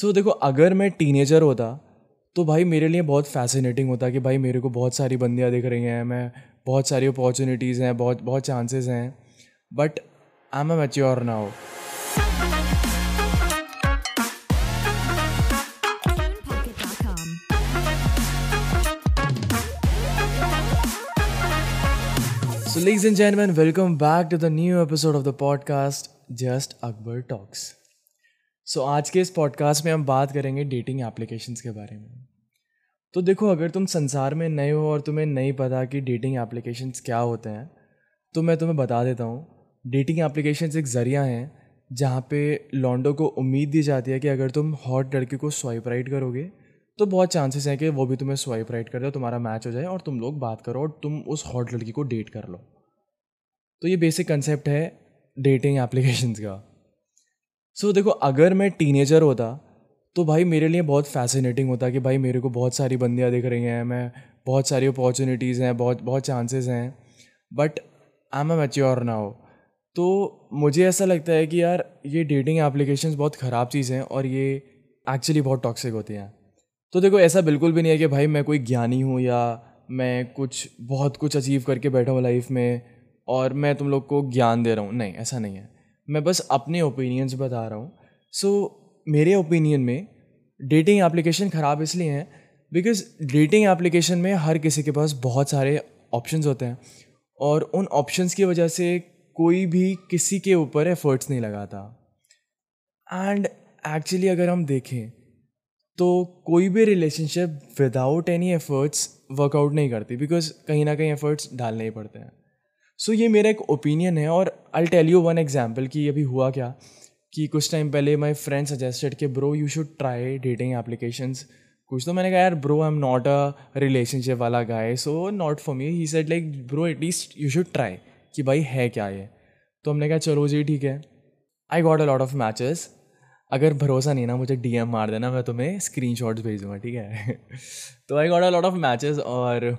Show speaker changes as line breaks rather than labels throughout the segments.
सो so, देखो अगर मैं टीनेजर होता तो भाई मेरे लिए बहुत फैसिनेटिंग होता कि भाई मेरे को बहुत सारी बंदियाँ दिख रही हैं मैं बहुत सारी अपॉर्चुनिटीज़ हैं बहुत बहुत चांसेस हैं but I am a mature now. So, ladies and welcome back to the new episode of the podcast Just Akbar Talks. So so, आज के इस पॉडकास्ट में हम बात करेंगे डेटिंग एप्लीकेशंस के बारे में। तो देखो अगर तुम संसार में नए हो और तुम्हें नहीं पता कि डेटिंग एप्लीकेशंस क्या होते हैं तो मैं तुम्हें बता देता हूँ डेटिंग एप्लीकेशंस एक ज़रिया हैं जहाँ पे लॉन्डो को उम्मीद दी जाती है कि अगर तुम हॉट लड़के को स्वाइप राइट करोगे तो बहुत चांसेस हैं कि वो भी तुम्हें स्वाइप राइट कर दे तुम्हारा मैच हो जाए और तुम लोग बात करो और तुम उस हॉट लड़की को डेट कर लो। तो ये बेसिक कंसेप्ट है डेटिंग एप्लीकेशंस का। सो so, देखो अगर मैं टीनेजर होता तो भाई मेरे लिए बहुत फैसिनेटिंग होता कि भाई मेरे को बहुत सारी बंदियाँ दिख रही हैं मैं बहुत सारी अपॉर्चुनिटीज़ हैं बहुत बहुत चांसेस हैं but I am a mature now तो मुझे ऐसा लगता है कि यार ये डेटिंग एप्लीकेशंस बहुत ख़राब चीज़ हैं और ये एक्चुअली बहुत टॉक्सिक होती हैं। तो देखो ऐसा बिल्कुल भी नहीं है कि भाई मैं कोई ज्ञानी हूँ या मैं कुछ बहुत कुछ अचीव करके बैठा हूँ लाइफ में और मैं तुम लोग को ज्ञान दे रहा हूँ। नहीं ऐसा नहीं है। मैं बस अपने ओपिनियंस बता रहा हूँ। सो so, मेरे ओपिनियन में डेटिंग एप्लीकेशन ख़राब इसलिए हैं बिकॉज़ डेटिंग एप्लीकेशन में हर किसी के पास बहुत सारे ऑप्शंस होते हैं और उन ऑप्शंस की वजह से कोई भी किसी के ऊपर एफर्ट्स नहीं लगाता। एंड एक्चुअली अगर हम देखें तो कोई भी relationship without any efforts work out नहीं करती बिकॉज़ कहीं ना कहीं एफर्ट्स डालने ही पड़ते हैं। सो ये मेरा एक ओपिनियन है और I tell you one example कि अभी हुआ क्या? कि कुछ टाइम पहले माई फ्रेंड सजेस्टेड कि bro you should try dating applications कुछ तो मैंने कहा, यार bro I am not a relationship वाला guy so not for me he said like bro at least you should try कि भाई है क्या ये? तो हमने कहा, चलो जी, ठीक है. I got a lot of matches अगर भरोसा नहीं ना मुझे डीएम मार देना, मैं तुम्हें स्क्रीन भेज दूँगा ठीक है? तो I got a lot of matches और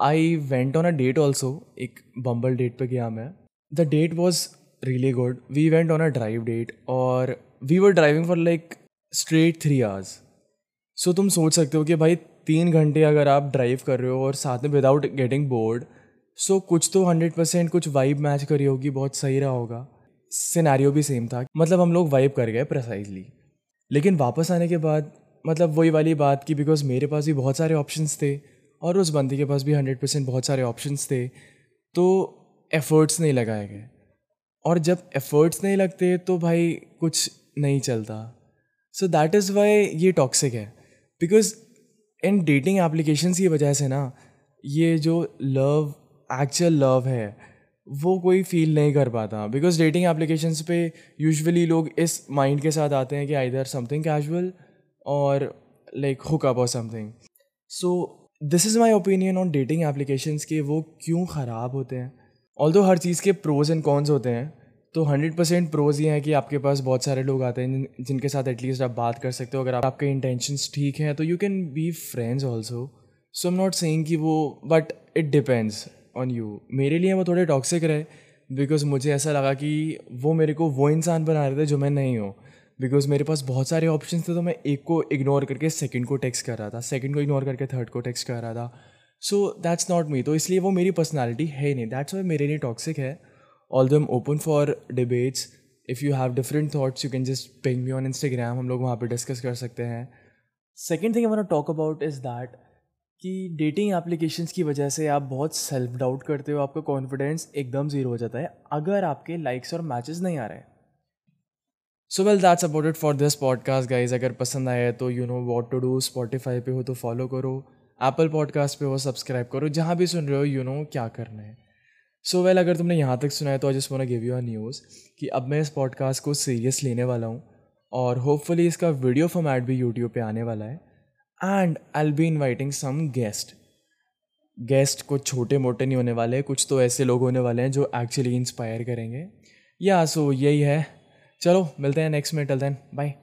I went on a date also एक बम्बल डेट पे गया मैं। The date was really good we went on a drive date और we were driving for like straight three hours so तुम सोच सकते हो कि भाई तीन घंटे अगर आप ड्राइव कर रहे हो और साथ में विदाउट गेटिंग बोर्ड सो कुछ तो हंड्रेड परसेंट कुछ वाइब मैच करी होगी, बहुत सही रहा होगा। सिनेरियो भी सेम था। मतलब हम लोग वाइब कर गए प्रसाइजली लेकिन वापस आने के बाद मतलब वही वाली बात की बिकॉज़ मेरे पास भी बहुत सारे ऑप्शंस थे। और उस बंदी के पास भी हंड्रेड परसेंट बहुत सारे ऑप्शंस थे तो एफ़र्ट्स नहीं लगाए गए। और जब एफ़र्ट्स नहीं लगते तो भाई कुछ नहीं चलता। सो दैट इज़ वाई ये टॉक्सिक है। बिकॉज़ इन डेटिंग एप्लीकेशंस की वजह से ना, ये जो लव एक्चुअल लव है, वो कोई फील नहीं कर पाता। बिकॉज़ डेटिंग एप्लीकेशंस पे यूजुअली लोग इस माइंड के साथ आते हैं कि आइदर समथिंग कैजुअल और लाइक हुक अप और something so this is my opinion on dating applications के वो क्यों ख़राब होते हैं? ऑल हर चीज़ के प्रोज एंड कॉन्स होते हैं तो हंड्रेड परसेंट प्रोज ये हैं कि आपके पास बहुत सारे लोग आते हैं जिन- जिनके साथ एटलीस्ट आप बात कर सकते हो। अगर आप, आपके इंटेंशंस ठीक हैं तो you can be friends also so am not saying कि वो but it depends on you मेरे लिए वो थोड़े टॉक्सिक रहे बिकॉज़ मुझे ऐसा लगा कि वो मेरे को वो इंसान बना रहे थे जो मैं नहीं हूँ। बिकॉज़ मेरे पास बहुत सारे ऑप्शन थे तो मैं एक को इग्नोर करके सेकेंड को टेक्स्ट कर रहा था। सेकंड को इग्नोर करके थर्ड को टेक्स्ट कर रहा था। सो दैट्स नॉट मी तो इसलिए वो मेरी पर्सनैलिटी है नहीं। दैट्स वाई मेरे लिए टॉक्सिक है। Although am open for debates if you have different thoughts you can just ping me on Instagram हम लोग वहाँ पर डिस्कस कर सकते हैं। Second thing want talk about is that कि डेटिंग एप्लीकेशंस की वजह से आप बहुत सेल्फ डाउट करते हो। आपका कॉन्फिडेंस एकदम ज़ीरो हो जाता है। अगर आपके लाइक्स और मैचेस नहीं आ रहे so well that's about it for this podcast guys अगर पसंद आया है तो you know what to do Spotify पे हो तो फॉलो करो. एप्पल पॉडकास्ट पे हो सब्सक्राइब करो. जहाँ भी सुन रहे हो यू नो क्या करना है. सो so वेल well, अगर तुमने यहाँ तक सुना है तो I just want give you a news कि अब मैं इस पॉडकास्ट को सीरियस लेने वाला हूँ और होपफुली इसका वीडियो फॉर्मेट भी यूट्यूब पे आने वाला है. And I'll be inviting some guest guest कुछ छोटे मोटे नहीं होने वाले कुछ तो ऐसे लोग होने वाले हैं जो एक्चुअली इंस्पायर करेंगे. या सो यही है. चलो मिलते हैं नेक्स्ट में टल देन बाय